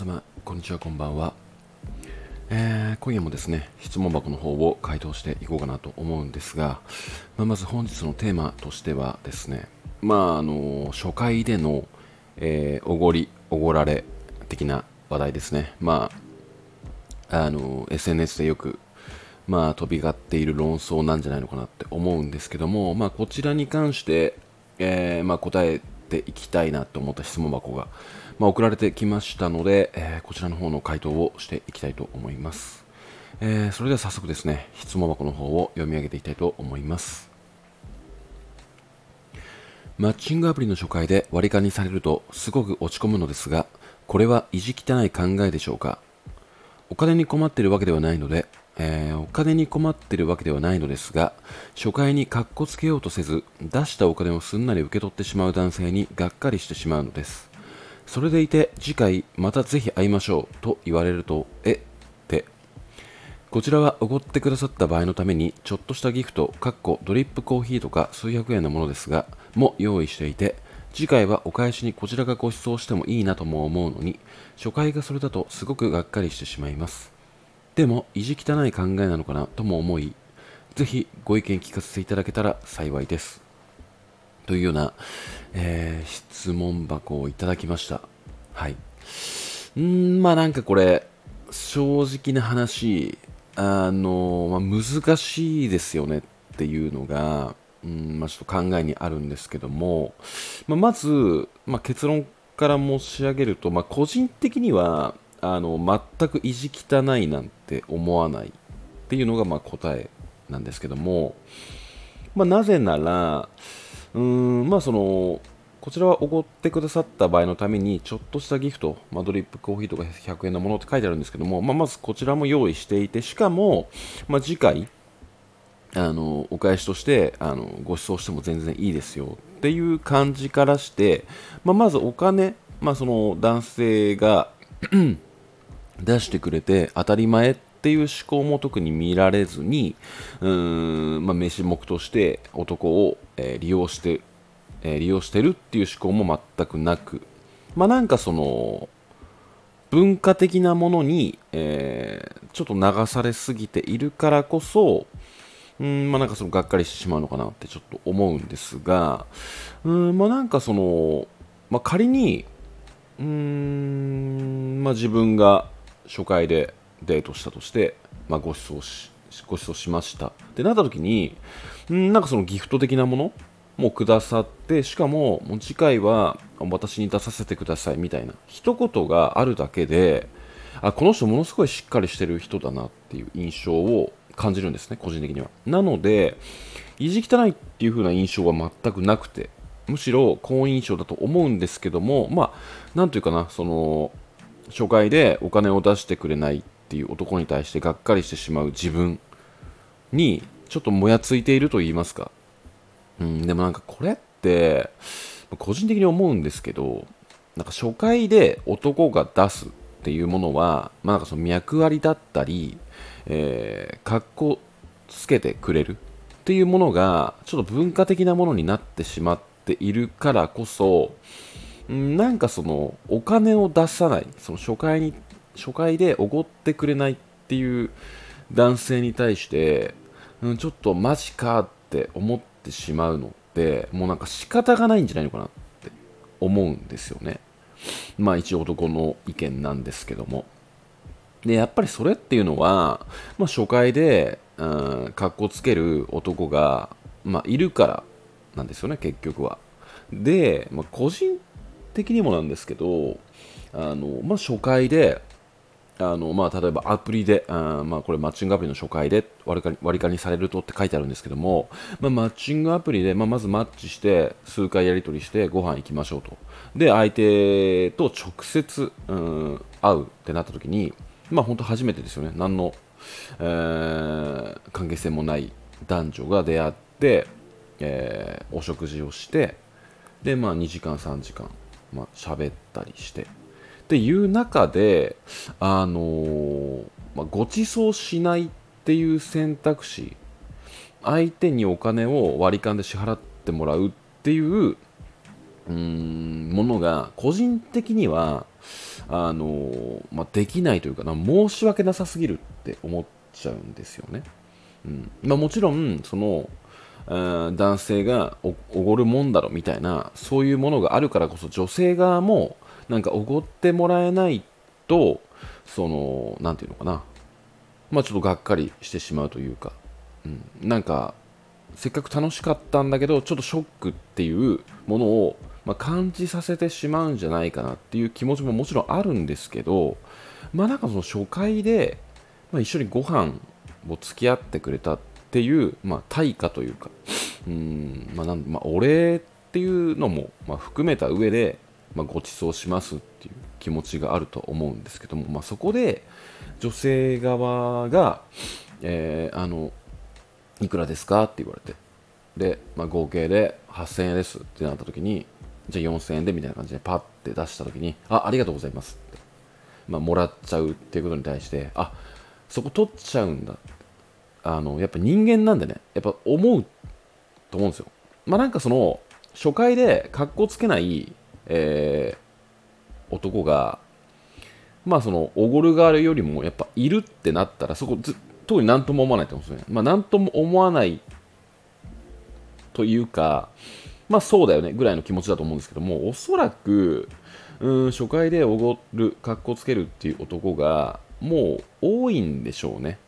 様こんにちはこんばんは、えー、今夜もですね質問箱の方を回答していこうかなと思うんですが、まあ、まず本日のテーマとしてはですねまああの初回での、えー、おごりおごられ的な話題ですね。まああの SNS でよくまあ飛び交っている論争なんじゃないのかなって思うんですけどもまあこちらに関して、えー、まあ、答えていきたいなと思った質問箱がまあ、送られてきましたので、えー、こちらの方の回答をしていきたいと思います。えー、それでは早速ですね、質問箱の方を読み上げていきたいと思います。マッチングアプリの初回で割り勘にされるとすごく落ち込むのですが、これは意地汚い考えでしょうか？お金に困っているわけではないので、えー、お金に困ってるわけではないのですが、初回にかっこつけようとせず、出したお金をすんなり受け取ってしまう男性にがっかりしてしまうのです。それでいて次回またぜひ会いましょうと言われるとえ？って。こちらはおごってくださった場合のためにちょっとしたギフトかっこドリップコーヒーとか数百円のものですがも用意していて次回はお返しにこちらがご馳走してもいいなとも思うのに初回がそれだとすごくがっかりしてしまいます。でも意地汚い考えなのかなとも思いぜひご意見聞かせていただけたら幸いですというような、えー、質問箱をいただきました。はい。んまあなんかこれ、正直な話、あの、まあ、難しいですよねっていうのが、うんまあ、ちょっと考えにあるんですけども、まあ、まず、まあ、結論から申し上げると、まあ、個人的にはあの全く意地汚いなんて思わないっていうのがまあ答えなんですけども、まあ、なぜなら、うんまあそのこちらはおごってくださった場合のためにちょっとしたギフト、まあ、ドリップコーヒーとか100円のものって書いてあるんですけども、まあ、まずこちらも用意していてしかも、まあ、次回あのお返しとしてあのご馳走しても全然いいですよっていう感じからして、まあ、まずお金、まあ、その男性が出してくれて当たり前っていう思考も特に見られずにうーん、まあ、飯目として男を、えー、利用して、えー、利用してるっていう思考も全くなく、まあ、なんかその文化的なものに、えー、ちょっと流されすぎているからこそ、うんまあ、なんかそのがっかりしてしまうのかなってちょっと思うんですが、うんまあ、なんかその、まあ、仮に、うーんまあ、自分が初回でデートしたとして、まあ、ご馳走しご馳走しました。ってなった時にんなんかそのギフト的なものもくださってしかももう次回は私に出させてくださいみたいな一言があるだけであこの人ものすごいしっかりしてる人だなっていう印象を感じるんですね個人的には。なので意地汚いっていう風な印象は全くなくてむしろ好印象だと思うんですけどもまあなんというかなその初回でお金を出してくれないっていう男に対してがっかりしてしまう自分にちょっともやついていると言いますか、うん、でもなんかこれって個人的に思うんですけどなんか初回で男が出すっていうものは、まあ、なんかその脈ありだったり、えー、かっこつけてくれるっていうものがちょっと文化的なものになってしまっているからこそなんかそのお金を出さないその初回に初回でおごってくれないっていう男性に対して、うん、ちょっとマジかって思ってしまうのってもうなんか仕方がないんじゃないのかなって思うんですよね。まあ一応男の意見なんですけども。でやっぱりそれっていうのは、まあ、初回で、うん、かっこつける男が、まあ、いるからなんですよね結局は。で、まあ、個人的にもなんですけどあの、まあ、初回であのまあ、例えばアプリで、あまあ、これマッチングアプリの初回で割り割り勘にされるとって書いてあるんですけども、まあ、マッチングアプリで、まあ、まずマッチして数回やり取りしてご飯行きましょうと。で相手と直接、うん、会うってなった時に、まあ、本当初めてですよね。何の、えー、関係性もない男女が出会って、えー、お食事をしてで、まあ、2時間3時間、まあ、喋ったりして。っていう中で、あのー、まあ、ご馳走しないっていう選択肢相手にお金を割り勘で支払ってもらうっていううんものが個人的にはあのまあ、できないというかな申し訳なさすぎるって思っちゃうんですよね、うん。まあ、もちろんその男性がおごるもんだろみたいなそういうものがあるからこそ女性側もなんかおごってもらえないとその何て言うのかな。まあちょっとがっかりしてしまうというか、うん、なんかせっかく楽しかったんだけどちょっとショックっていうものを、まあ、感じさせてしまうんじゃないかなっていう気持ちももちろんあるんですけどまあなんかその初回で、まあ、一緒にご飯を付き合ってくれたっっていう、まあ、対価というかうんまあなんまあ、お礼っていうのも、まあ、含めた上で、まあ、ご馳走しますっていう気持ちがあると思うんですけども、まあ、そこで女性側が、えー、あのいくらですかって言われてで、まあ、合計で8000円ですってなった時にじゃあ4000円でみたいな感じでパッて出した時にあありがとうございますって、まあ、もらっちゃうっていうことに対してあそこ取っちゃうんだっあのやっぱ人間なんでねやっぱ思うと思うんですよ。まあなんかその初回で格好つけない、えー、男がまあそのおごる側よりもやっぱいるってなったらそこず特に何とも思わないと思うんですよね。まあ何とも思わないというかまあそうだよねぐらいの気持ちだと思うんですけどもおそらくうん初回でおごる格好つけるっていう男がもう多いんでしょうね。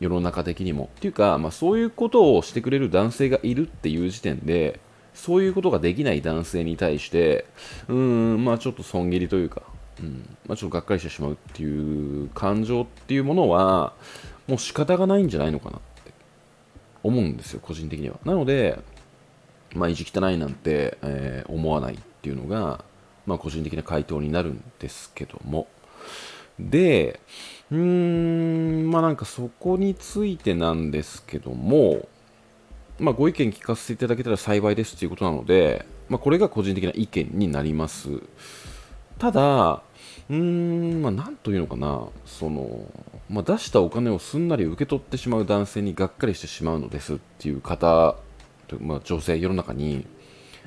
世の中的にも。っていうか、まあ、そういうことをしてくれる男性がいるっていう時点で、そういうことができない男性に対して、うーん、まあちょっと損切りというか、うんまあ、ちょっとがっかりしてしまうっていう感情っていうものは、もう仕方がないんじゃないのかなって思うんですよ、個人的には。なので、まあ、意地汚いなんて、えー、思わないっていうのが、まあ、個人的な回答になるんですけども。で、うーん、まあなんかそこについてなんですけども、まあご意見聞かせていただけたら幸いですということなので、まあこれが個人的な意見になります。ただ、うーん、まあなんというのかな、その、まあ出したお金をすんなり受け取ってしまう男性にがっかりしてしまうのですっていう方、まあ女性世の中に、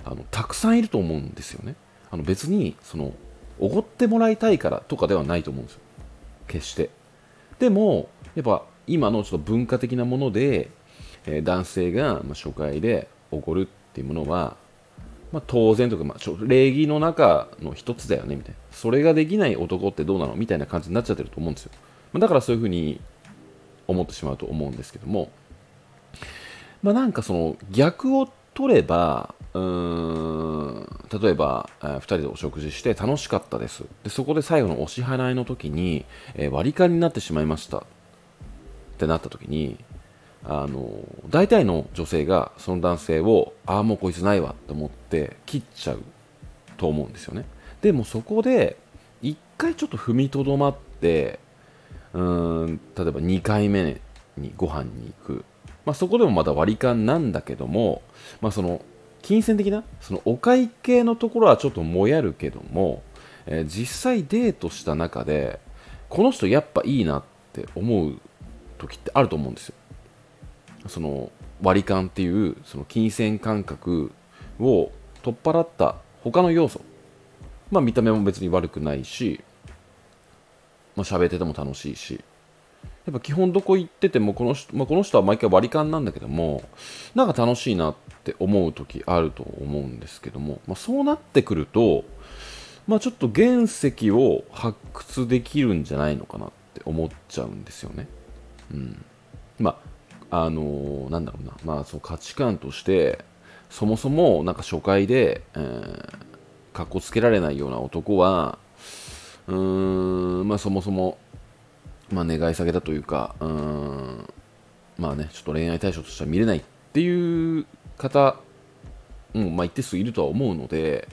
あの、たくさんいると思うんですよね。あの別に、その、おごってもらいたいからとかではないと思うんですよ。決して。でもやっぱ今のちょっと文化的なもので、えー、男性が、まあ、初回でおごるっていうものは、まあ、当然とか、まあ、礼儀の中の一つだよねみたいな。それができない男ってどうなの？みたいな感じになっちゃってると思うんですよ、まあ、だからそういうふうに思ってしまうと思うんですけども。まあなんかその逆を取ればうーん例えば、えー、2人でお食事して楽しかったです。でそこで最後のお支払いの時に、えー、割り勘になってしまいました。ってなった時にあの大体の女性がその男性をああもうこいつないわと思って切っちゃうと思うんですよね。でもそこで1回ちょっと踏みとどまってうん例えば2回目にご飯に行く、まあ、そこでもまだ割り勘なんだけども、まあ、その金銭的な？そのお会計のところはちょっともやるけども、えー、実際デートした中でこの人やっぱいいなって思う時ってあると思うんですよ。その割り勘っていうその金銭感覚を取っ払った他の要素。まあ見た目も別に悪くないしまあ喋ってても楽しいし。やっぱ基本どこ行っててもこの人,、まあ、この人は毎回割り勘なんだけどもなんか楽しいなって思う時あると思うんですけども、まあ、そうなってくると、まあ、ちょっと原石を発掘できるんじゃないのかなって思っちゃうんですよね。うん、まああのー、なんだろうな、まあ、その価値観としてそもそもなんか初回で、えー、かっこつけられないような男はうーん、まあ、そもそもまあ、願い下げだというか、うん、まあね、ちょっと恋愛対象としては見れないっていう方、うんまあ、一定数いるとは思うので、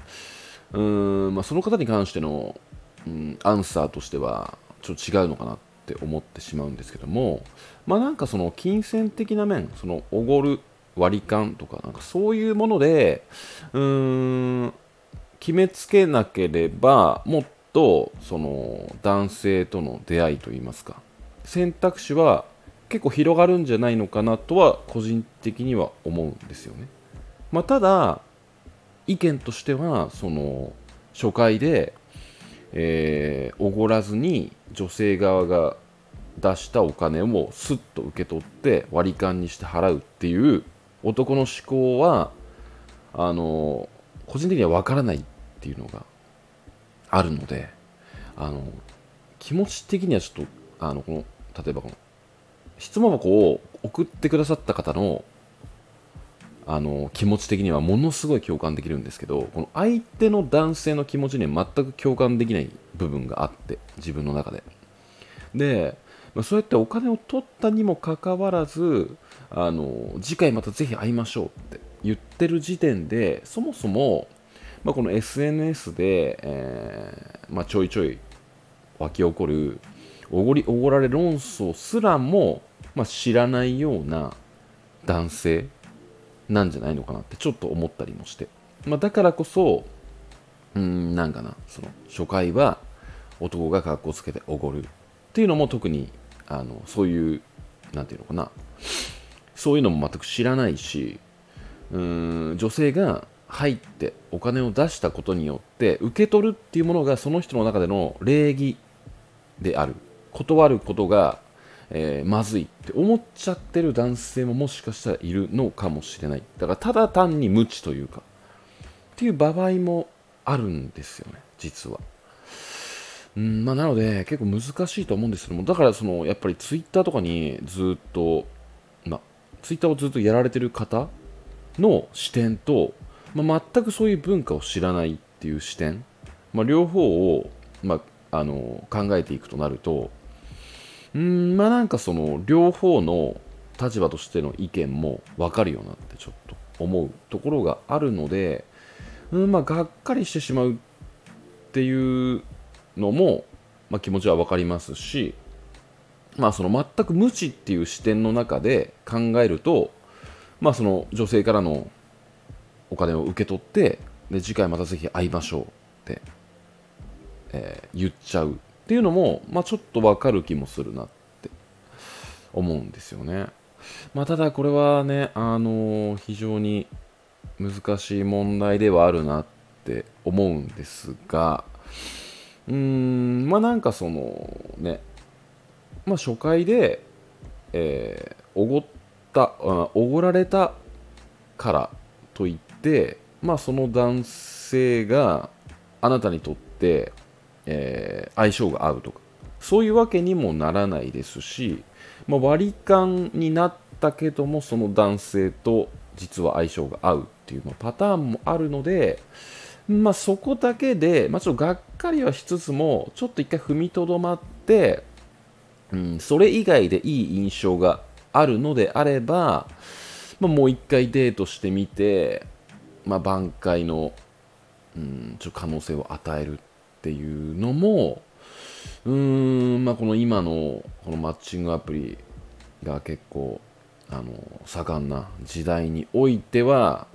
うんまあ、その方に関しての、うん、アンサーとしては、ちょっと違うのかなって思ってしまうんですけども、まあなんかその金銭的な面、そのおごる割り勘とか、なんかそういうもので、うん、決めつけなければ、もっとその男性との出会いといいますか。選択肢は結構広がるんじゃないのかなとは個人的には思うんですよね、まあ、ただ意見としてはその初回でえおごらずに女性側が出したお金をスッと受け取って割り勘にして払うっていう男の思考はあの個人的には分からないっていうのがあるのであの気持ち的にはちょっとあのこの例えばこの質問箱を送ってくださった方のあの気持ち的にはものすごい共感できるんですけどこの相手の男性の気持ちには全く共感できない部分があって自分の中で。でま、そうやってお金を取ったにもかかわらずあの次回またぜひ会いましょうって言ってる時点でそもそも、まあ、この SNS で、えー、まあ、ちょいちょい湧き起こるおごりおごられ論争すらも、ま知らないような男性なんじゃないのかなってちょっと思ったりもして、まだからこそうんなんかなその初回は男が格好つけておごる。っていうのも特にあのそういう何て言うのかな。そういうのも全く知らないしうん女性が入ってお金を出したことによって受け取るっていうものがその人の中での礼儀である。断ることが、えー、まずいって思っちゃってる男性ももしかしたらいるのかもしれない。だからただ単に無知というか。っていう場合もあるんですよね実は。うんまあ、なので結構難しいと思うんですけども。だからそのやっぱりツイッターとかにずっと、まあ、ツイッターをずっとやられてる方の視点と、まあ、全くそういう文化を知らないっていう視点、まあ、両方を、まあ、あの考えていくとなるとうんまあなんかその両方の立場としての意見も分かるようなってちょっと思うところがあるのでうんまあがっかりしてしまうっていうのも、まあ、気持ちは分かりますし、まあ、その全く無知っていう視点の中で考えると、まあ、その女性からのお金を受け取ってで次回またぜひ会いましょうって、えー、言っちゃうっていうのも、まあ、ちょっと分かる気もするなって思うんですよね。まあ、ただこれはね、あのー、非常に難しい問題ではあるなって思うんですが、うーんまあなんかそのねまあ初回でえお、ごったおごられたからといってまあその男性があなたにとって、えー、相性が合うとか。そういうわけにもならないですし、まあ、割り勘になったけどもその男性と実は相性が合うっていう、まあ、パターンもあるので、まあ、そこだけで、まあ、ちょっとがっかりはしつつも、ちょっと一回踏みとどまって、うん、それ以外でいい印象があるのであれば、まあ、もう一回デートしてみて、まあ、挽回の、うん、ちょ可能性を与えるっていうのも、うーん、まあ、この今のこのマッチングアプリが結構あの盛んな時代においては、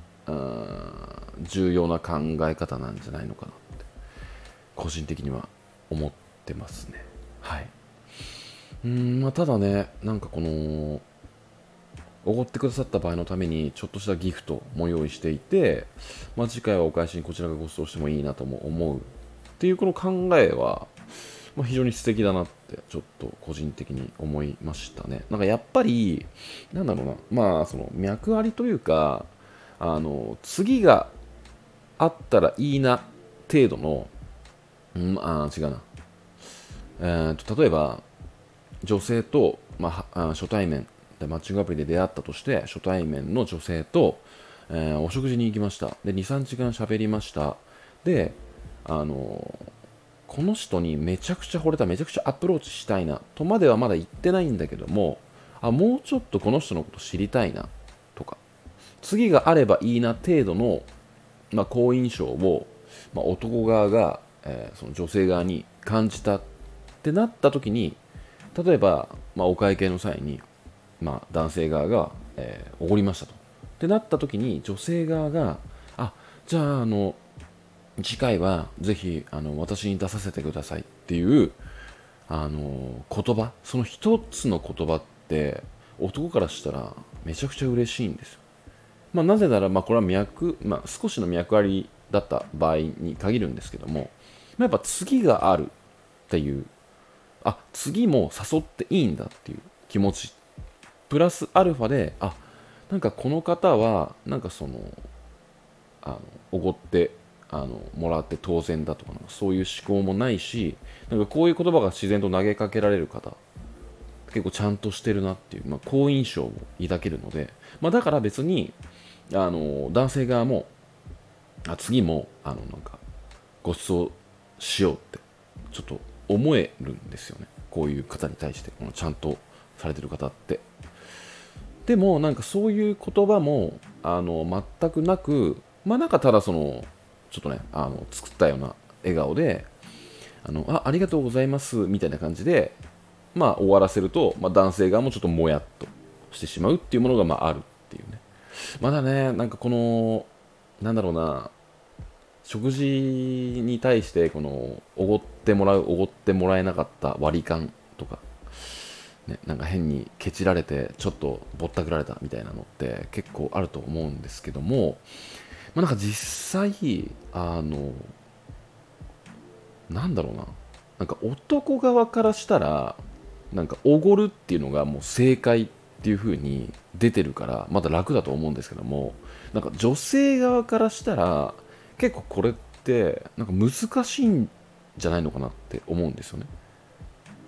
重要な考え方なんじゃないのかなって個人的には思ってますね。はい。うんまあただねなんかこのおごってくださった場合のためにちょっとしたギフトも用意していて、まあ、次回はお返しにこちらがご馳走してもいいなとも思うっていうこの考えは、まあ、非常に素敵だなってちょっと個人的に思いましたね。なんかやっぱりなんだろうな。まあその脈ありというかあの次があったらいいな程度の、うん、あ違うな、えーと、例えば女性と、まあ、初対面でマッチングアプリで出会ったとして初対面の女性と、えー、お食事に行きました。で23時間喋りました。であのこの人にめちゃくちゃ惚れためちゃくちゃアプローチしたいな。とまではまだ言ってないんだけどもあもうちょっとこの人のこと知りたいなとか。次があればいいな程度のまあ、好印象を、まあ、男側が、えー、その女性側に感じたってなった時に例えば、まあ、お会計の際に、まあ、男性側がおご、えー、りましたと。ってなった時に女性側があじゃああの次回はぜひあの私に出させてくださいっていうあの言葉その一つの言葉って男からしたらめちゃくちゃ嬉しいんですよ。まあ、なぜなら、まあ、これは脈、まあ、少しの脈ありだった場合に限るんですけども、やっぱ次があるっていうあ次も誘っていいんだっていう気持ちプラスアルファであなんかこの方はなんかそのあのおごってあのもらって当然だとかそういう思考もないしなんかこういう言葉が自然と投げかけられる方結構ちゃんとしてるなっていう、まあ、好印象を抱けるので、まあ、だから別にあの男性側もあ次もあのなんかご馳走しようってちょっと思えるんですよね。こういう方に対してこのちゃんとされてる方って。でもなんかそういう言葉もあの全くなくまあなんかただそのちょっとねあの作ったような笑顔であのあありがとうございますみたいな感じでまあ終わらせると、まあ、男性側もちょっともやっとしてしまうっていうものがまああるっていうね。まだねなんかこのなんだろうな食事に対してこのおごってもらうおごってもらえなかった割り勘とか、ね、なんか変にケチられてちょっとぼったくられたみたいなのって結構あると思うんですけども、まあ、なんか実際あのなんだろうななんか男側からしたらなんかおごるっていうのがもう正解っていう風に出てるからまだ楽だと思うんですけどもなんか女性側からしたら結構これってなんか難しいんじゃないのかなって思うんですよね。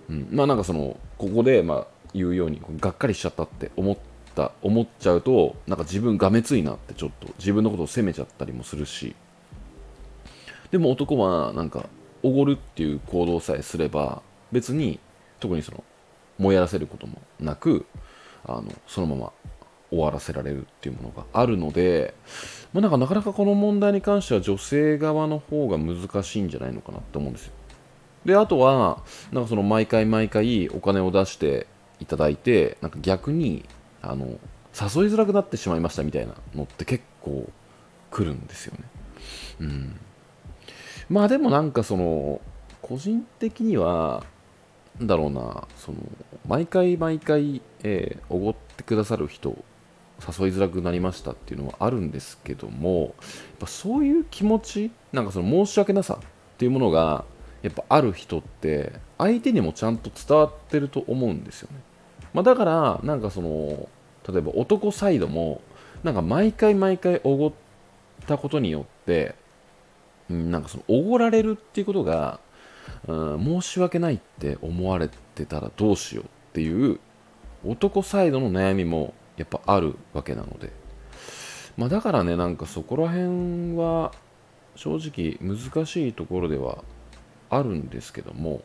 うん、まあなんかそのここでま言うようにがっかりしちゃったって思った思っちゃうとなんか自分がめついなってちょっと自分のことを責めちゃったりもするしでも男はなんかおごるっていう行動さえすれば別に特にその燃やらせることもなくあのそのまま終わらせられるっていうものがあるので、まあ、なんかなかなかこの問題に関しては女性側の方が難しいんじゃないのかなって思うんですよ。であとはなんかその毎回毎回お金を出していただいてなんか逆にあの誘いづらくなってしまいましたみたいなのって結構来るんですよね。うん、まあでもなんかその個人的にはなんだろうなその毎回毎回えー、おごってくださる人誘いづらくなりましたっていうのはあるんですけどもやっぱそういう気持ちなんかその申し訳なさっていうものがやっぱある人って相手にもちゃんと伝わってると思うんですよね、まあ、だからなんかその例えば男サイドもなんか毎回毎回おごったことによってなんかそのおごられるっていうことが、うん、申し訳ないって思われてたらどうしようっていう男サイドの悩みもやっぱあるわけなので、まあ、だからねなんかそこら辺は正直難しいところではあるんですけども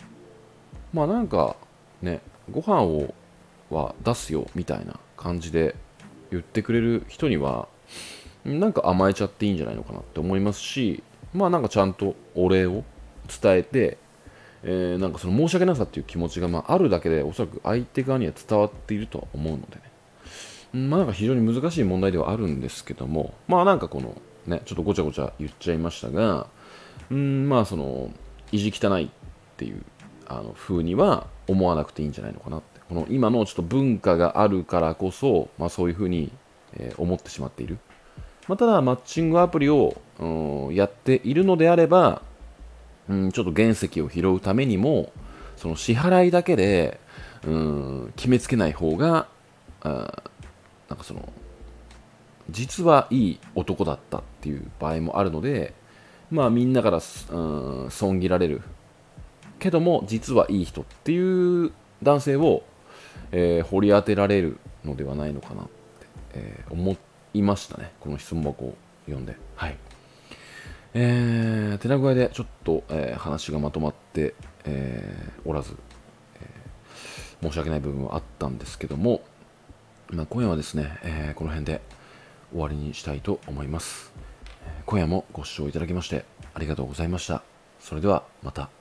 まあなんかねご飯をは出すよみたいな感じで言ってくれる人にはなんか甘えちゃっていいんじゃないのかなって思いますしまあなんかちゃんとお礼を伝えてえー、なんかその申し訳なさっていう気持ちが、まあ、あるだけでおそらく相手側には伝わっているとは思うのでね、まあなんか非常に難しい問題ではあるんですけどもまあなんかこのねちょっとごちゃごちゃ言っちゃいましたがうんまあその意地汚いっていうあの風には思わなくていいんじゃないのかなって。この今のちょっと文化があるからこそ、まあ、そういう風に、えー、思ってしまっている、まあ、ただマッチングアプリを、うん、やっているのであればうん、ちょっと原石を拾うためにもその支払いだけで、うん、決めつけない方があなんかその実はいい男だったっていう場合もあるのでまあみんなから、うん、損切られる。けども実はいい人っていう男性を、えー、掘り当てられるのではないのかなって、えー、思いましたね。この質問箱を読んで。はい。えー、手な具合でちょっと、えー、話がまとまって、えー、おらず、えー、申し訳ない部分はあったんですけども、まあ、今夜はですね、えー、この辺で終わりにしたいと思います。今夜もご視聴いただきましてありがとうございました。それではまた。